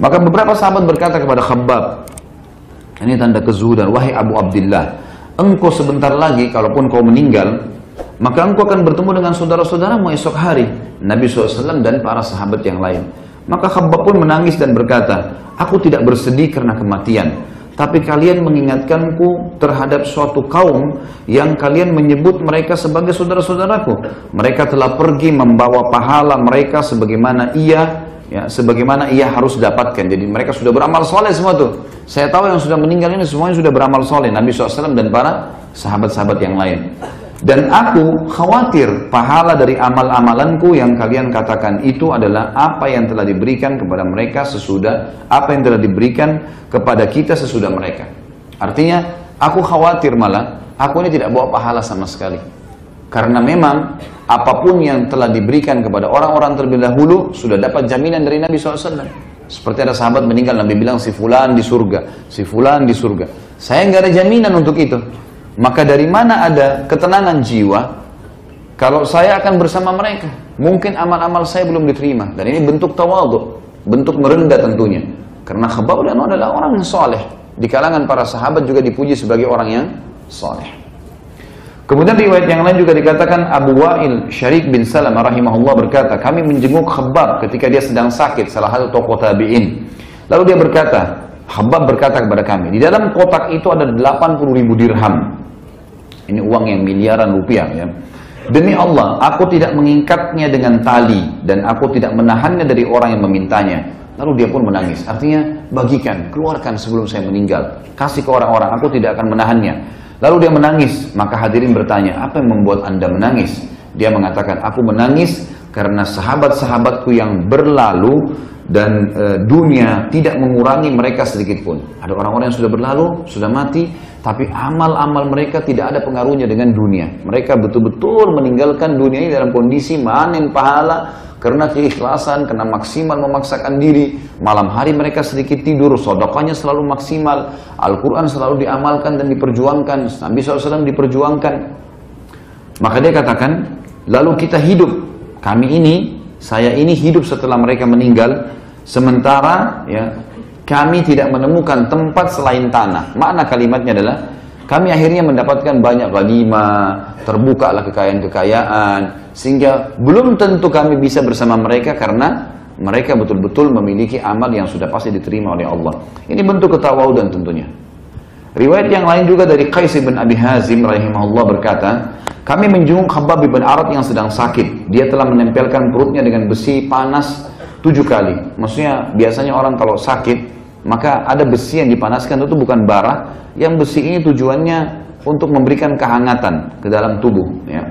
Maka beberapa sahabat berkata kepada Khabbab, ini tanda kezuhudan, wahai Abu Abdullah, engkau sebentar lagi, kalaupun kau meninggal, maka engkau akan bertemu dengan saudara-saudaramu esok hari, Nabi SAW dan para sahabat yang lain. Maka Khabbab pun menangis dan berkata, aku tidak bersedih karena kematian, tapi kalian mengingatkanku terhadap suatu kaum yang kalian menyebut mereka sebagai saudara-saudaraku. Mereka telah pergi membawa pahala mereka sebagaimana ia ya sebagaimana ia harus dapatkan. Jadi mereka sudah beramal soleh semua tuh. Saya tahu yang sudah meninggal ini semuanya sudah beramal soleh. Nabi SAW dan para sahabat-sahabat yang lain. Dan aku khawatir pahala dari amal-amalanku yang kalian katakan itu adalah apa yang telah diberikan kepada mereka sesudah, apa yang telah diberikan kepada kita sesudah mereka. Artinya, aku khawatir malah, aku ini tidak bawa pahala sama sekali. Karena memang apa pun yang telah diberikan kepada orang-orang terlebih dahulu sudah dapat jaminan dari Nabi SAW. Seperti ada sahabat meninggal, Nabi bilang si fulan di surga, si fulan di surga. Saya nggak ada jaminan untuk itu. Maka dari mana ada ketenangan jiwa kalau saya akan bersama mereka? Mungkin amal-amal saya belum diterima. Dan ini bentuk tawadhu, bentuk merendah tentunya. Karena Khabbab adalah orang yang soleh. Di kalangan para sahabat juga dipuji sebagai orang yang soleh. Kemudian riwayat yang lain juga dikatakan Abu Wa'il Syarik bin Salam rahimahullah berkata, kami menjenguk Khabbab ketika dia sedang sakit, salah satu tokoh tabi'in. Lalu dia berkata, Khabbab berkata kepada kami, di dalam kotak itu ada 80 ribu dirham. Ini uang yang miliaran rupiah ya. Demi Allah, aku tidak mengingkatnya dengan tali dan aku tidak menahannya dari orang yang memintanya. Lalu dia pun menangis. Artinya, bagikan, keluarkan sebelum saya meninggal. Kasih ke orang-orang, aku tidak akan menahannya. Lalu dia menangis, maka hadirin bertanya, apa yang membuat anda menangis? Dia mengatakan, aku menangis karena sahabat-sahabatku yang berlalu dan e, dunia tidak mengurangi mereka sedikit pun. Ada orang-orang yang sudah berlalu, sudah mati, tapi amal-amal mereka tidak ada pengaruhnya dengan dunia. Mereka betul-betul meninggalkan dunia ini dalam kondisi manen pahala karena keikhlasan, karena maksimal memaksakan diri. Malam hari mereka sedikit tidur, sodokanya selalu maksimal. Al-Quran selalu diamalkan dan diperjuangkan. Nabi SAW diperjuangkan. Maka dia katakan, lalu kita hidup. Kami ini, saya ini hidup setelah mereka meninggal. Sementara ya kami tidak menemukan tempat selain tanah. Makna kalimatnya adalah, kami akhirnya mendapatkan banyak terbuka terbukalah kekayaan-kekayaan, sehingga belum tentu kami bisa bersama mereka karena mereka betul-betul memiliki amal yang sudah pasti diterima oleh Allah. Ini bentuk ketawaudan tentunya. Riwayat yang lain juga dari Qais bin Abi Hazim rahimahullah berkata, kami menjenguk Khabbab bin Arad yang sedang sakit. Dia telah menempelkan perutnya dengan besi panas tujuh kali. Maksudnya biasanya orang kalau sakit maka ada besi yang dipanaskan itu bukan bara, yang besi ini tujuannya untuk memberikan kehangatan ke dalam tubuh. Ya.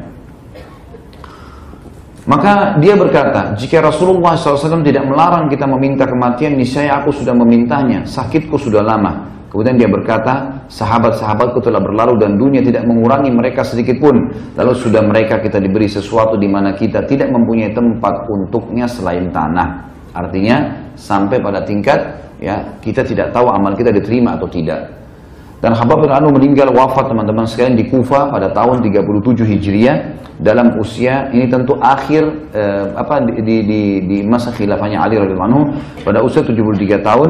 Maka dia berkata, jika Rasulullah SAW tidak melarang kita meminta kematian, niscaya aku sudah memintanya, sakitku sudah lama. Kemudian dia berkata, sahabat-sahabatku telah berlalu dan dunia tidak mengurangi mereka sedikit pun. Lalu sudah mereka kita diberi sesuatu di mana kita tidak mempunyai tempat untuknya selain tanah. Artinya sampai pada tingkat ya kita tidak tahu amal kita diterima atau tidak. Dan Habab bin Anu meninggal wafat teman-teman sekalian di Kufa pada tahun 37 Hijriah dalam usia ini tentu akhir eh, apa di, di, di, masa khilafahnya Ali radhiyallahu anhu pada usia 73 tahun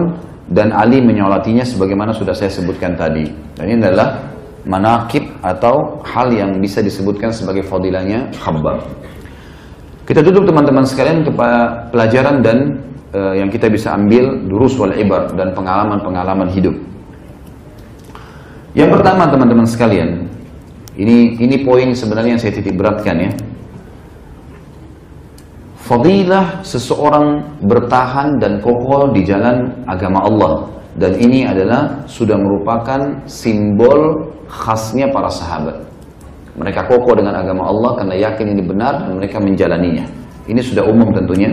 dan Ali menyolatinya sebagaimana sudah saya sebutkan tadi. Dan ini adalah manakib atau hal yang bisa disebutkan sebagai fadilahnya Habab. Kita tutup teman-teman sekalian kepada pelajaran dan uh, yang kita bisa ambil durus wal ibar dan pengalaman-pengalaman hidup. Yang pertama teman-teman sekalian, ini ini poin sebenarnya yang saya titik beratkan ya. Fadilah seseorang bertahan dan kokoh di jalan agama Allah dan ini adalah sudah merupakan simbol khasnya para sahabat. Mereka kokoh dengan agama Allah karena yakin ini benar dan mereka menjalaninya. Ini sudah umum tentunya.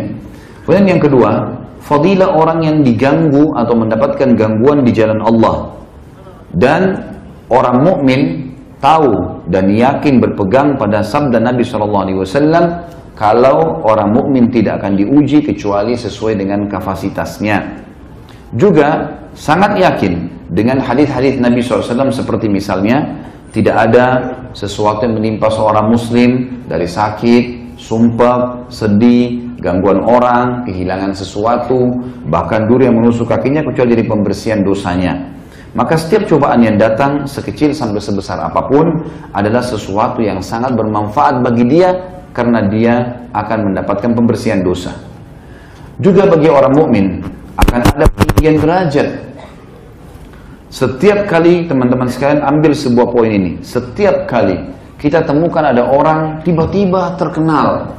Kemudian yang kedua, fadilah orang yang diganggu atau mendapatkan gangguan di jalan Allah. Dan orang mukmin tahu dan yakin berpegang pada sabda Nabi Shallallahu Alaihi Wasallam kalau orang mukmin tidak akan diuji kecuali sesuai dengan kapasitasnya. Juga sangat yakin dengan hadis-hadis Nabi SAW seperti misalnya tidak ada sesuatu yang menimpa seorang muslim dari sakit, sumpah, sedih, gangguan orang, kehilangan sesuatu, bahkan duri yang menusuk kakinya kecuali jadi pembersihan dosanya. Maka setiap cobaan yang datang sekecil sampai sebesar apa pun adalah sesuatu yang sangat bermanfaat bagi dia karena dia akan mendapatkan pembersihan dosa. Juga bagi orang mukmin akan ada peninggian derajat. Setiap kali teman-teman sekalian ambil sebuah poin ini, setiap kali kita temukan ada orang tiba-tiba terkenal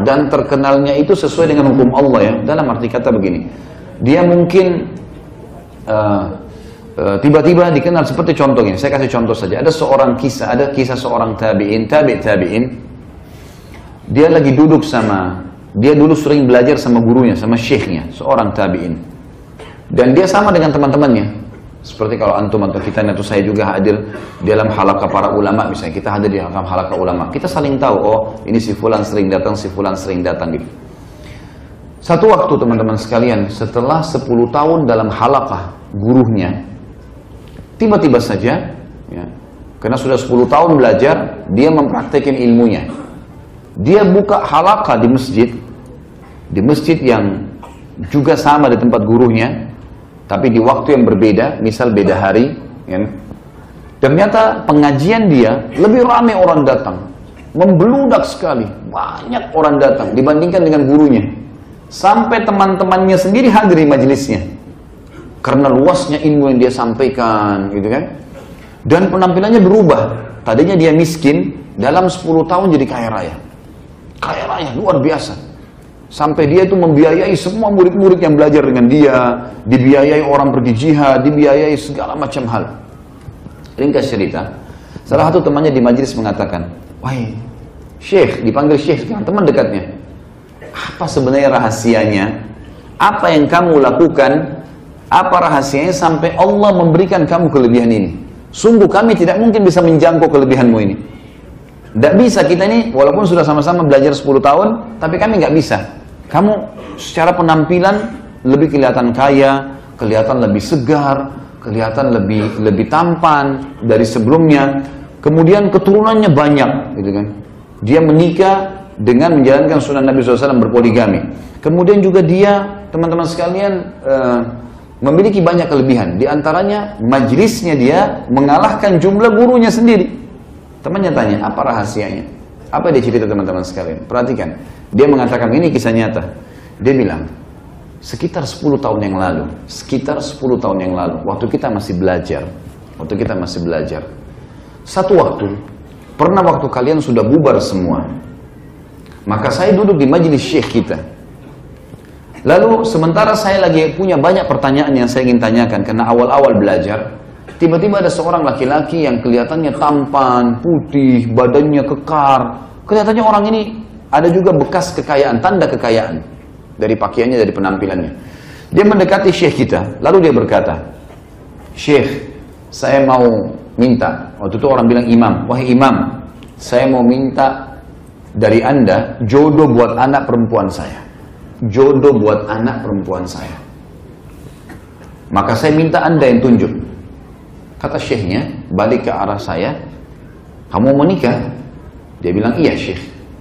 dan terkenalnya itu sesuai dengan hukum Allah ya. Dalam arti kata begini, dia mungkin uh, tiba-tiba dikenal seperti contoh ini. Saya kasih contoh saja. Ada seorang kisah, ada kisah seorang tabiin, tabi tabiin. Dia lagi duduk sama, dia dulu sering belajar sama gurunya, sama syekhnya, seorang tabiin. Dan dia sama dengan teman-temannya. Seperti kalau antum atau kita atau saya juga hadir dalam halaka para ulama, misalnya kita hadir di dalam halaka ulama, kita saling tahu, oh ini si fulan sering datang, si fulan sering datang gitu. Satu waktu teman-teman sekalian, setelah 10 tahun dalam halakah gurunya, Tiba-tiba saja, ya, karena sudah 10 tahun belajar, dia mempraktekkan ilmunya. Dia buka halaka di masjid, di masjid yang juga sama di tempat gurunya, tapi di waktu yang berbeda, misal beda hari. Ya. Ternyata pengajian dia lebih ramai orang datang, membeludak sekali, banyak orang datang dibandingkan dengan gurunya. Sampai teman-temannya sendiri hadir di majelisnya karena luasnya ilmu yang dia sampaikan gitu kan? Dan penampilannya berubah. Tadinya dia miskin dalam 10 tahun jadi kaya raya. Kaya raya luar biasa. Sampai dia itu membiayai semua murid-murid yang belajar dengan dia dibiayai orang pergi jihad dibiayai segala macam hal. Ringkas cerita salah satu temannya di majelis mengatakan wahai syekh dipanggil syekh sekarang teman dekatnya apa sebenarnya rahasianya? Apa yang kamu lakukan apa rahasianya sampai Allah memberikan kamu kelebihan ini? Sungguh kami tidak mungkin bisa menjangkau kelebihanmu ini. Tidak bisa kita ini, walaupun sudah sama-sama belajar 10 tahun, tapi kami nggak bisa. Kamu secara penampilan lebih kelihatan kaya, kelihatan lebih segar, kelihatan lebih lebih tampan dari sebelumnya. Kemudian keturunannya banyak, gitu kan? Dia menikah dengan menjalankan sunnah Nabi SAW berpoligami. Kemudian juga dia, teman-teman sekalian, uh, memiliki banyak kelebihan. Di antaranya majlisnya dia mengalahkan jumlah gurunya sendiri. Temannya tanya, apa rahasianya? Apa dia cerita teman-teman sekalian? Perhatikan. Dia mengatakan ini kisah nyata. Dia bilang, sekitar 10 tahun yang lalu, sekitar 10 tahun yang lalu, waktu kita masih belajar, waktu kita masih belajar, satu waktu, pernah waktu kalian sudah bubar semua, maka saya duduk di majelis syekh kita, Lalu sementara saya lagi punya banyak pertanyaan yang saya ingin tanyakan karena awal-awal belajar, tiba-tiba ada seorang laki-laki yang kelihatannya tampan, putih, badannya kekar. Kelihatannya orang ini ada juga bekas kekayaan, tanda kekayaan dari pakaiannya, dari penampilannya. Dia mendekati syekh kita, lalu dia berkata, Syekh, saya mau minta, waktu itu orang bilang imam, wahai imam, saya mau minta dari anda jodoh buat anak perempuan saya jodoh buat anak perempuan saya. Maka saya minta anda yang tunjuk. Kata syekhnya, balik ke arah saya, kamu menikah? Dia bilang, iya syekh.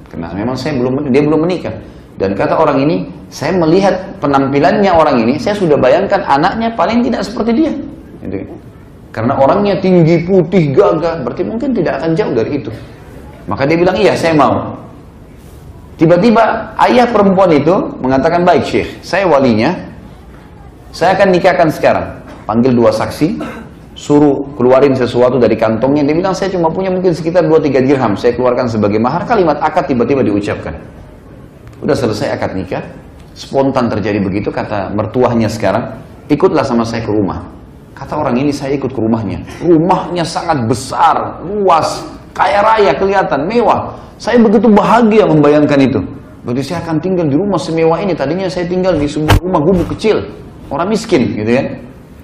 Karena memang saya belum, dia belum menikah. Dan kata orang ini, saya melihat penampilannya orang ini, saya sudah bayangkan anaknya paling tidak seperti dia. Karena orangnya tinggi, putih, gagah, berarti mungkin tidak akan jauh dari itu. Maka dia bilang, iya saya mau. Tiba-tiba ayah perempuan itu mengatakan, baik Syekh, saya walinya, saya akan nikahkan sekarang. Panggil dua saksi, suruh keluarin sesuatu dari kantongnya. Dia bilang, saya cuma punya mungkin sekitar 2-3 dirham, saya keluarkan sebagai mahar. Kalimat akad tiba-tiba diucapkan. Udah selesai akad nikah, spontan terjadi begitu, kata mertuahnya sekarang, ikutlah sama saya ke rumah. Kata orang ini, saya ikut ke rumahnya. Rumahnya sangat besar, luas, kaya raya, kelihatan, mewah. Saya begitu bahagia membayangkan itu. Berarti saya akan tinggal di rumah semewah ini. Tadinya saya tinggal di sebuah rumah gubuk kecil. Orang miskin gitu kan.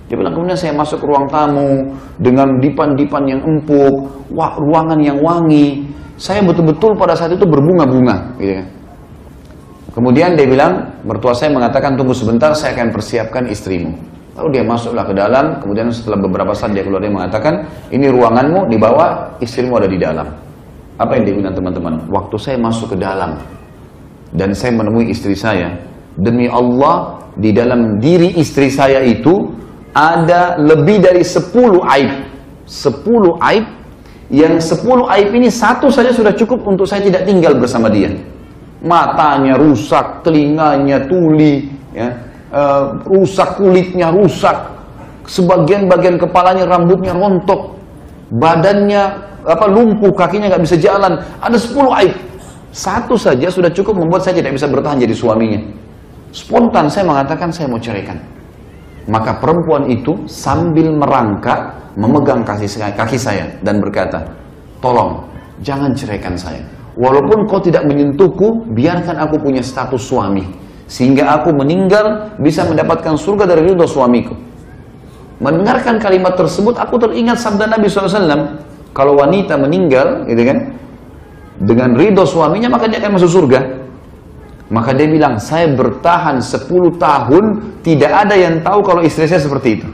Dia bilang kemudian saya masuk ke ruang tamu dengan dipan-dipan yang empuk, wah, ruangan yang wangi. Saya betul-betul pada saat itu berbunga-bunga gitu kan. Kemudian dia bilang, mertua saya mengatakan tunggu sebentar saya akan persiapkan istrimu. Lalu dia masuklah ke dalam, kemudian setelah beberapa saat dia keluar dia mengatakan, ini ruanganmu di bawah, istrimu ada di dalam. Apa yang dia bilang teman-teman? Waktu saya masuk ke dalam, dan saya menemui istri saya, demi Allah di dalam diri istri saya itu ada lebih dari 10 aib. 10 aib yang 10 aib ini satu saja sudah cukup untuk saya tidak tinggal bersama dia. Matanya rusak, telinganya tuli, ya, uh, rusak kulitnya rusak, sebagian bagian kepalanya rambutnya rontok, badannya apa lumpuh, kakinya nggak bisa jalan. Ada 10 aib. Satu saja sudah cukup membuat saya tidak bisa bertahan jadi suaminya. Spontan saya mengatakan saya mau ceraikan. Maka perempuan itu sambil merangkak memegang kaki saya, kaki saya dan berkata, tolong jangan ceraikan saya. Walaupun kau tidak menyentuhku, biarkan aku punya status suami. Sehingga aku meninggal bisa mendapatkan surga dari ridho suamiku. Mendengarkan kalimat tersebut, aku teringat sabda Nabi SAW. Kalau wanita meninggal, gitu kan, dengan ridho suaminya, maka dia akan masuk surga. Maka dia bilang, saya bertahan 10 tahun, tidak ada yang tahu kalau istri saya seperti itu.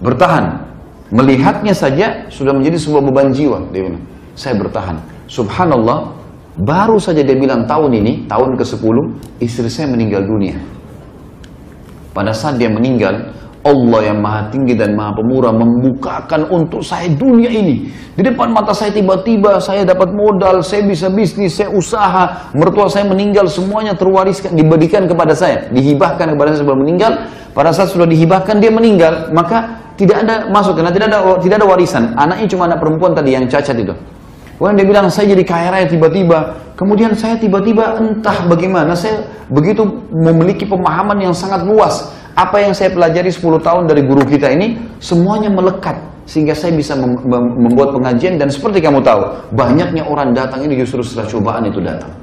Bertahan. Melihatnya saja sudah menjadi sebuah beban jiwa. Dia bilang, saya bertahan. Subhanallah, baru saja dia bilang tahun ini, tahun ke-10, istri saya meninggal dunia. Pada saat dia meninggal, Allah yang maha tinggi dan maha pemurah membukakan untuk saya dunia ini. Di depan mata saya tiba-tiba saya dapat modal, saya bisa bisnis, saya usaha. Mertua saya meninggal, semuanya terwariskan, diberikan kepada saya. Dihibahkan kepada saya sebelum meninggal. Pada saat sudah dihibahkan dia meninggal, maka tidak ada masuk karena tidak ada tidak ada warisan. Anaknya cuma anak perempuan tadi yang cacat itu. Kemudian dia bilang saya jadi kaya raya tiba-tiba. Kemudian saya tiba-tiba entah bagaimana saya begitu memiliki pemahaman yang sangat luas. Apa yang saya pelajari 10 tahun dari guru kita ini semuanya melekat sehingga saya bisa mem mem membuat pengajian dan seperti kamu tahu banyaknya orang datang ini justru setelah cobaan itu datang.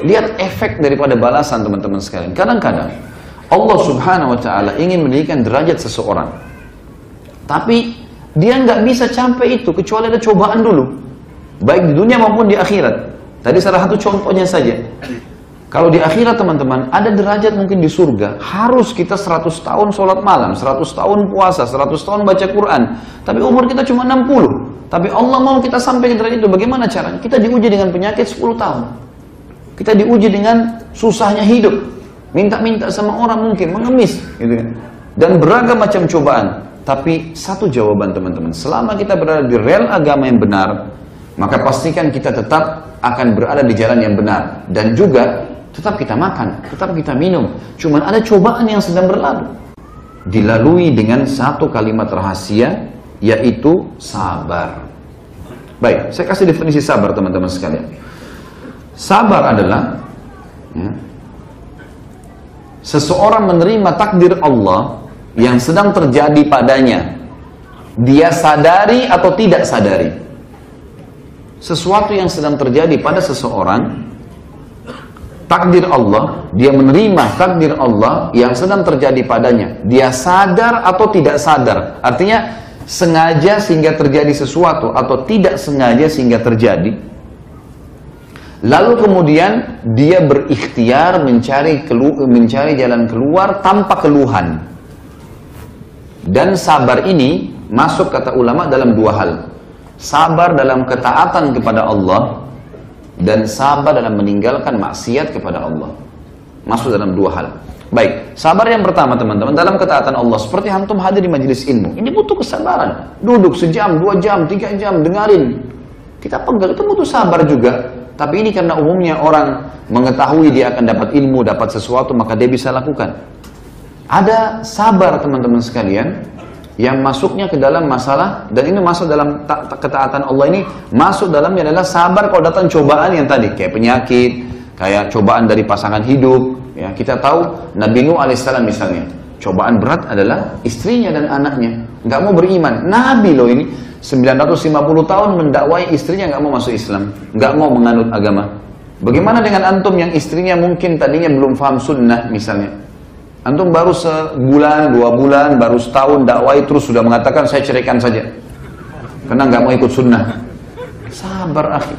Lihat efek daripada balasan teman-teman sekalian. Kadang-kadang Allah subhanahu wa ta'ala ingin meninggikan derajat seseorang tapi dia nggak bisa sampai itu kecuali ada cobaan dulu baik di dunia maupun di akhirat tadi salah satu contohnya saja kalau di akhirat teman-teman, ada derajat mungkin di surga, harus kita 100 tahun sholat malam, 100 tahun puasa, 100 tahun baca Quran. Tapi umur kita cuma 60. Tapi Allah mau kita sampai ke derajat itu, bagaimana caranya? Kita diuji dengan penyakit 10 tahun. Kita diuji dengan susahnya hidup. Minta-minta sama orang mungkin, mengemis. Gitu kan. Dan beragam macam cobaan. Tapi satu jawaban teman-teman, selama kita berada di rel agama yang benar, maka pastikan kita tetap akan berada di jalan yang benar. Dan juga Tetap kita makan, tetap kita minum. Cuman ada cobaan yang sedang berlalu. Dilalui dengan satu kalimat rahasia, yaitu sabar. Baik, saya kasih definisi sabar teman-teman sekalian. Sabar adalah ya, seseorang menerima takdir Allah yang sedang terjadi padanya. Dia sadari atau tidak sadari. Sesuatu yang sedang terjadi pada seseorang takdir Allah, dia menerima takdir Allah yang sedang terjadi padanya. Dia sadar atau tidak sadar. Artinya sengaja sehingga terjadi sesuatu atau tidak sengaja sehingga terjadi. Lalu kemudian dia berikhtiar mencari kelu mencari jalan keluar tanpa keluhan. Dan sabar ini masuk kata ulama dalam dua hal. Sabar dalam ketaatan kepada Allah dan sabar dalam meninggalkan maksiat kepada Allah. Masuk dalam dua hal. Baik, sabar yang pertama teman-teman dalam ketaatan Allah seperti hantum hadir di majelis ilmu. Ini butuh kesabaran. Duduk sejam, dua jam, tiga jam, dengarin. Kita pegang itu butuh sabar juga. Tapi ini karena umumnya orang mengetahui dia akan dapat ilmu, dapat sesuatu, maka dia bisa lakukan. Ada sabar teman-teman sekalian, yang masuknya ke dalam masalah dan ini masuk dalam ketaatan Allah ini masuk dalamnya adalah sabar kalau datang cobaan yang tadi kayak penyakit kayak cobaan dari pasangan hidup ya. Kita tahu Nabi Nuh alaihissalam misalnya cobaan berat adalah istrinya dan anaknya nggak mau beriman. Nabi loh ini 950 tahun mendakwai istrinya nggak mau masuk Islam nggak mau menganut agama. Bagaimana dengan antum yang istrinya mungkin tadinya belum paham sunnah misalnya Antum baru sebulan, dua bulan, baru setahun dakwai terus sudah mengatakan saya ceraikan saja. Karena nggak mau ikut sunnah. Sabar akhi.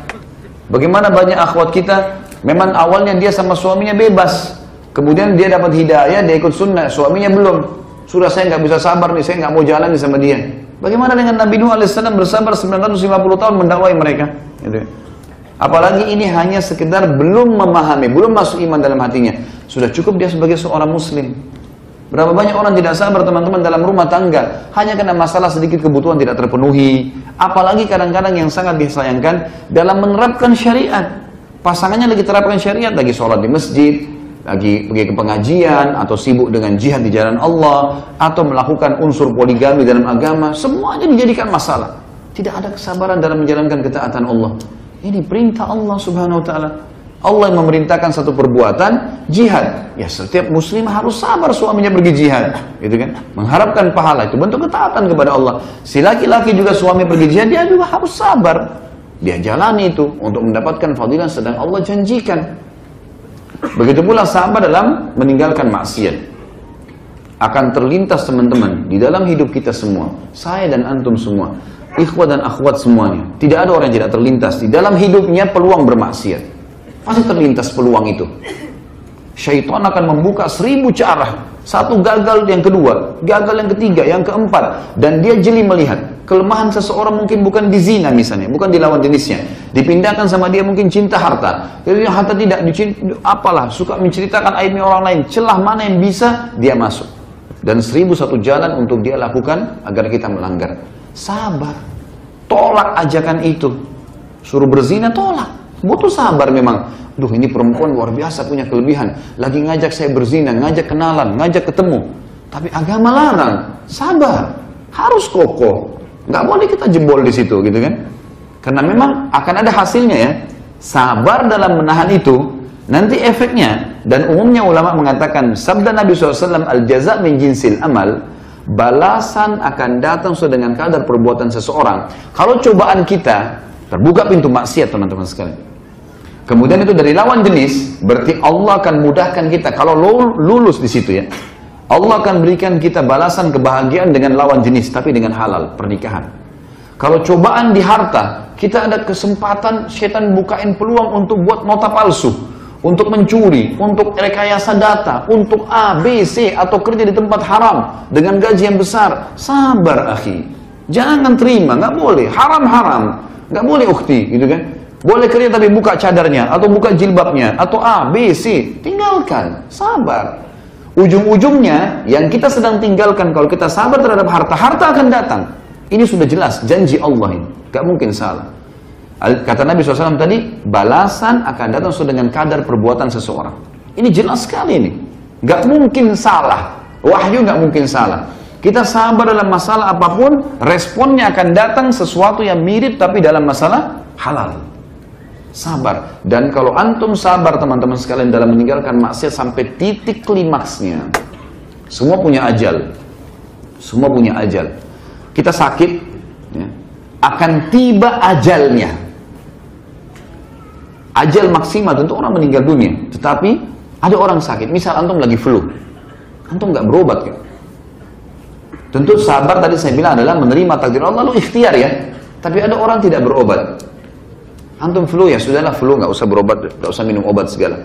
Bagaimana banyak akhwat kita, memang awalnya dia sama suaminya bebas. Kemudian dia dapat hidayah, dia ikut sunnah, suaminya belum. Sudah saya nggak bisa sabar nih, saya nggak mau jalan sama dia. Bagaimana dengan Nabi Nuh alaihissalam bersabar 950 tahun mendakwai mereka? Gitu. Apalagi ini hanya sekedar belum memahami, belum masuk iman dalam hatinya. Sudah cukup dia sebagai seorang muslim. Berapa banyak orang tidak sabar teman-teman dalam rumah tangga hanya karena masalah sedikit kebutuhan tidak terpenuhi. Apalagi kadang-kadang yang sangat disayangkan dalam menerapkan syariat. Pasangannya lagi terapkan syariat, lagi sholat di masjid, lagi pergi ke pengajian, atau sibuk dengan jihad di jalan Allah, atau melakukan unsur poligami dalam agama, semuanya dijadikan masalah. Tidak ada kesabaran dalam menjalankan ketaatan Allah. Ini perintah Allah subhanahu wa ta'ala. Allah yang memerintahkan satu perbuatan, jihad. Ya setiap muslim harus sabar suaminya pergi jihad. Gitu kan? Mengharapkan pahala itu bentuk ketaatan kepada Allah. Si laki-laki juga suami pergi jihad, dia juga harus sabar. Dia jalani itu untuk mendapatkan fadilah sedang Allah janjikan. Begitu pula sabar dalam meninggalkan maksiat. Akan terlintas teman-teman di dalam hidup kita semua. Saya dan antum semua ikhwat dan akhwat semuanya. Tidak ada orang yang tidak terlintas di dalam hidupnya peluang bermaksiat. Pasti terlintas peluang itu. Syaitan akan membuka seribu cara. Satu gagal yang kedua, gagal yang ketiga, yang keempat. Dan dia jeli melihat. Kelemahan seseorang mungkin bukan di zina misalnya, bukan di lawan jenisnya. Dipindahkan sama dia mungkin cinta harta. Jadi harta tidak, apalah, suka menceritakan aibnya orang lain. Celah mana yang bisa, dia masuk. Dan seribu satu jalan untuk dia lakukan agar kita melanggar. Sabar. Tolak ajakan itu. Suruh berzina, tolak. Butuh sabar memang. Duh ini perempuan luar biasa punya kelebihan. Lagi ngajak saya berzina, ngajak kenalan, ngajak ketemu. Tapi agama larang. Sabar. Harus kokoh. Nggak boleh kita jebol di situ gitu kan. Karena memang akan ada hasilnya ya. Sabar dalam menahan itu. Nanti efeknya. Dan umumnya ulama mengatakan sabda Nabi SAW al-jaza min jinsil amal balasan akan datang sesuai dengan kadar perbuatan seseorang. Kalau cobaan kita, terbuka pintu maksiat teman-teman sekalian. Kemudian itu dari lawan jenis, berarti Allah akan mudahkan kita. Kalau lulus di situ ya, Allah akan berikan kita balasan kebahagiaan dengan lawan jenis, tapi dengan halal, pernikahan. Kalau cobaan di harta, kita ada kesempatan setan bukain peluang untuk buat nota palsu untuk mencuri, untuk rekayasa data, untuk A, B, C, atau kerja di tempat haram dengan gaji yang besar. Sabar, akhi. Jangan terima, nggak boleh. Haram-haram. Nggak boleh ukti, gitu kan. Boleh kerja tapi buka cadarnya, atau buka jilbabnya, atau A, B, C. Tinggalkan. Sabar. Ujung-ujungnya, yang kita sedang tinggalkan, kalau kita sabar terhadap harta, harta akan datang. Ini sudah jelas, janji Allah ini. Gak mungkin salah. Kata Nabi SAW tadi, balasan akan datang sesuai dengan kadar perbuatan seseorang. Ini jelas sekali ini. Gak mungkin salah. Wahyu gak mungkin salah. Kita sabar dalam masalah apa pun, responnya akan datang sesuatu yang mirip tapi dalam masalah halal. Sabar. Dan kalau antum sabar teman-teman sekalian dalam meninggalkan maksiat sampai titik klimaksnya. Semua punya ajal. Semua punya ajal. Kita sakit, ya, akan tiba ajalnya. Ajal maksimal tentu orang meninggal dunia. Tetapi ada orang sakit, misal antum lagi flu. Antum nggak berobat kan? Tentu sabar tadi saya bilang adalah menerima takdir Allah lalu ikhtiar ya. Tapi ada orang tidak berobat. Antum flu ya sudahlah flu nggak usah berobat, nggak usah minum obat segala.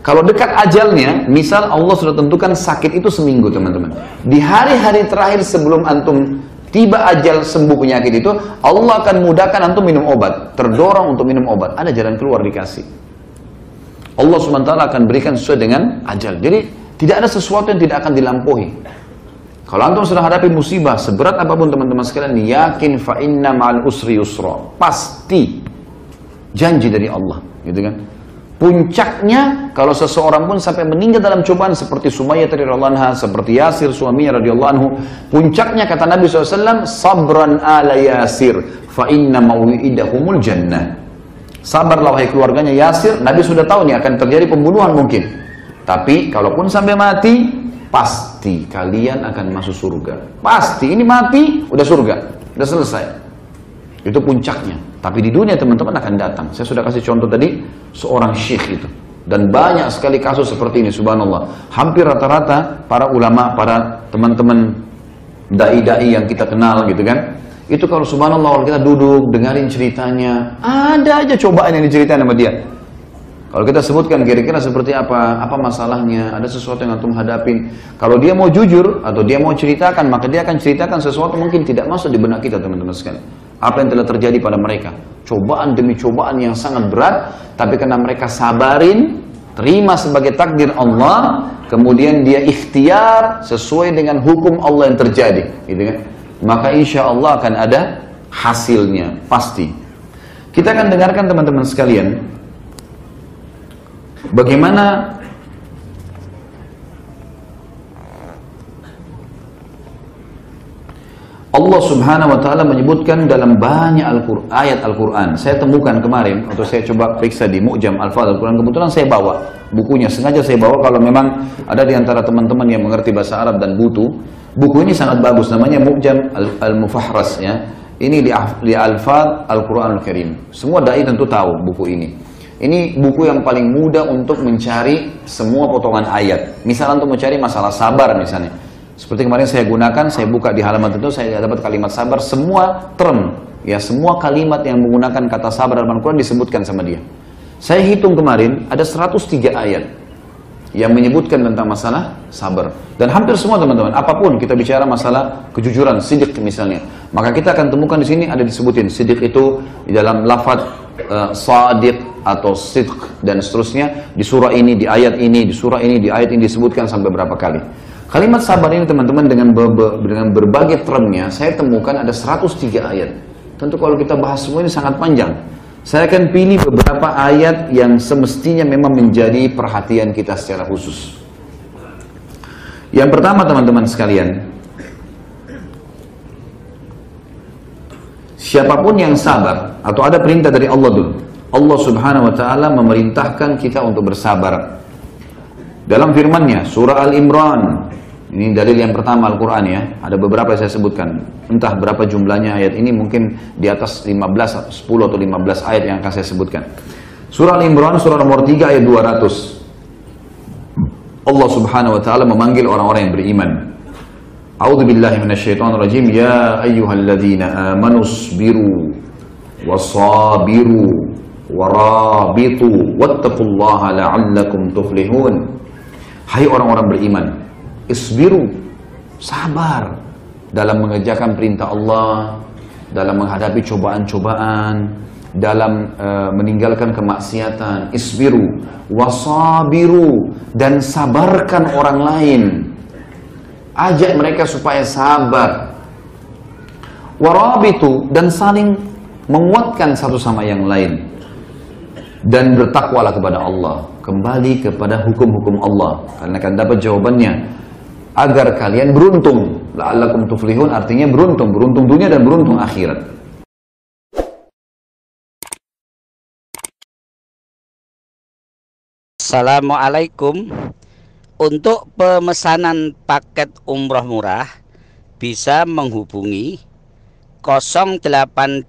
Kalau dekat ajalnya, misal Allah sudah tentukan sakit itu seminggu teman-teman. Di hari-hari terakhir sebelum antum tiba ajal sembuh penyakit itu, Allah akan mudahkan antum minum obat. Terdorong untuk minum obat. Ada jalan keluar dikasih. Allah SWT akan berikan sesuai dengan ajal. Jadi tidak ada sesuatu yang tidak akan dilampaui. Kalau antum sudah hadapi musibah, seberat apa pun teman-teman sekalian, yakin fa inna ma'al usri yusra. Pasti janji dari Allah, gitu kan? Puncaknya kalau seseorang pun sampai meninggal dalam cobaan seperti Sumayyah radhiyallahu anha, seperti Yasir suaminya radhiyallahu anhu, puncaknya kata Nabi SAW, sabran ala Yasir, fa inna mau'idahumul jannah. Sabarlah wahai keluarganya Yasir, Nabi sudah tahu nih akan terjadi pembunuhan mungkin. Tapi kalaupun sampai mati, pasti kalian akan masuk surga. Pasti, ini mati, udah surga, udah selesai. Itu puncaknya. Tapi di dunia teman-teman akan datang. Saya sudah kasih contoh tadi, seorang syekh itu. Dan banyak sekali kasus seperti ini, subhanallah. Hampir rata-rata para ulama, para teman-teman da'i-da'i yang kita kenal gitu kan. Itu kalau subhanallah kalau kita duduk, dengarin ceritanya, ada aja cobaan yang diceritain sama dia. Kalau kita sebutkan kira-kira seperti apa, apa masalahnya, ada sesuatu yang antum hadapin. Kalau dia mau jujur atau dia mau ceritakan, maka dia akan ceritakan sesuatu mungkin tidak masuk di benak kita teman-teman sekalian. Apa yang telah terjadi pada mereka. Cobaan demi cobaan yang sangat berat, tapi karena mereka sabarin, terima sebagai takdir Allah, kemudian dia ikhtiar sesuai dengan hukum Allah yang terjadi, gitu kan? Maka insya Allah akan ada hasilnya, pasti. Kita akan dengarkan teman-teman sekalian, bagaimana Allah Subhanahu wa taala menyebutkan dalam banyak Al ayat Al-Qur'an. Saya temukan kemarin atau saya coba periksa di Mu'jam Al-Fadl Al-Qur'an. Kebetulan saya bawa bukunya, sengaja saya bawa kalau memang ada di antara teman-teman yang mengerti bahasa Arab dan butuh. Buku ini sangat bagus namanya Mu'jam Al-Mufahras ya. Ini di, di Al-Fadl Al-Qur'an Al-Karim. Semua dai tentu tahu buku ini. Ini buku yang paling mudah untuk mencari semua potongan ayat. Misalnya untuk mencari masalah sabar misalnya seperti kemarin saya gunakan, saya buka di halaman itu, saya dapat kalimat sabar, semua term, ya semua kalimat yang menggunakan kata sabar dalam Al-Quran disebutkan sama dia. Saya hitung kemarin, ada 103 ayat yang menyebutkan tentang masalah sabar. Dan hampir semua teman-teman, apa pun kita bicara masalah kejujuran, sidik misalnya, maka kita akan temukan di sini ada disebutin sidik itu di dalam lafaz uh, sadiq atau sidq dan seterusnya di surah ini, di ayat ini, di surah ini, di ayat ini disebutkan sampai berapa kali. Kalimat sabar ini teman-teman dengan, dengan berbagai termnya, saya temukan ada 103 ayat. Tentu kalau kita bahas semua ini sangat panjang. Saya akan pilih beberapa ayat yang semestinya memang menjadi perhatian kita secara khusus. Yang pertama teman-teman sekalian, siapa pun yang sabar atau ada perintah dari Allah dulu. Allah Subhanahu wa taala memerintahkan kita untuk bersabar. Dalam firman-Nya surah Al-Imran ini dalil yang pertama Al-Quran ya. Ada beberapa yang saya sebutkan. Entah berapa jumlahnya ayat ini mungkin di atas 15, 10 atau 15 ayat yang akan saya sebutkan. Surah Al-Imran surah nomor 3 ayat 200. Allah Subhanahu wa taala memanggil orang-orang yang beriman. A'udzu billahi minasyaitonir rajim. Ya ayyuhalladzina amanu sabiru wasabiru warabitu wattaqullaha la'allakum tuflihun. Hai orang-orang beriman, isbiru, sabar dalam mengerjakan perintah Allah, dalam menghadapi cobaan-cobaan, dalam uh, meninggalkan kemaksiatan, isbiru, wasabiru dan sabarkan orang lain. Ajak mereka supaya sabar. Warabitu dan saling menguatkan satu sama yang lain. Dan bertakwalah kepada Allah, kembali kepada hukum-hukum Allah karena akan dapat jawabannya agar kalian beruntung. La'allakum tuflihun artinya beruntung, beruntung dunia dan beruntung akhirat. Assalamualaikum. Untuk pemesanan paket umroh murah bisa menghubungi 0821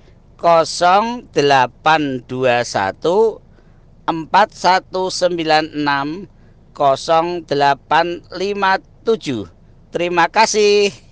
0821 4196 0857 Terima kasih.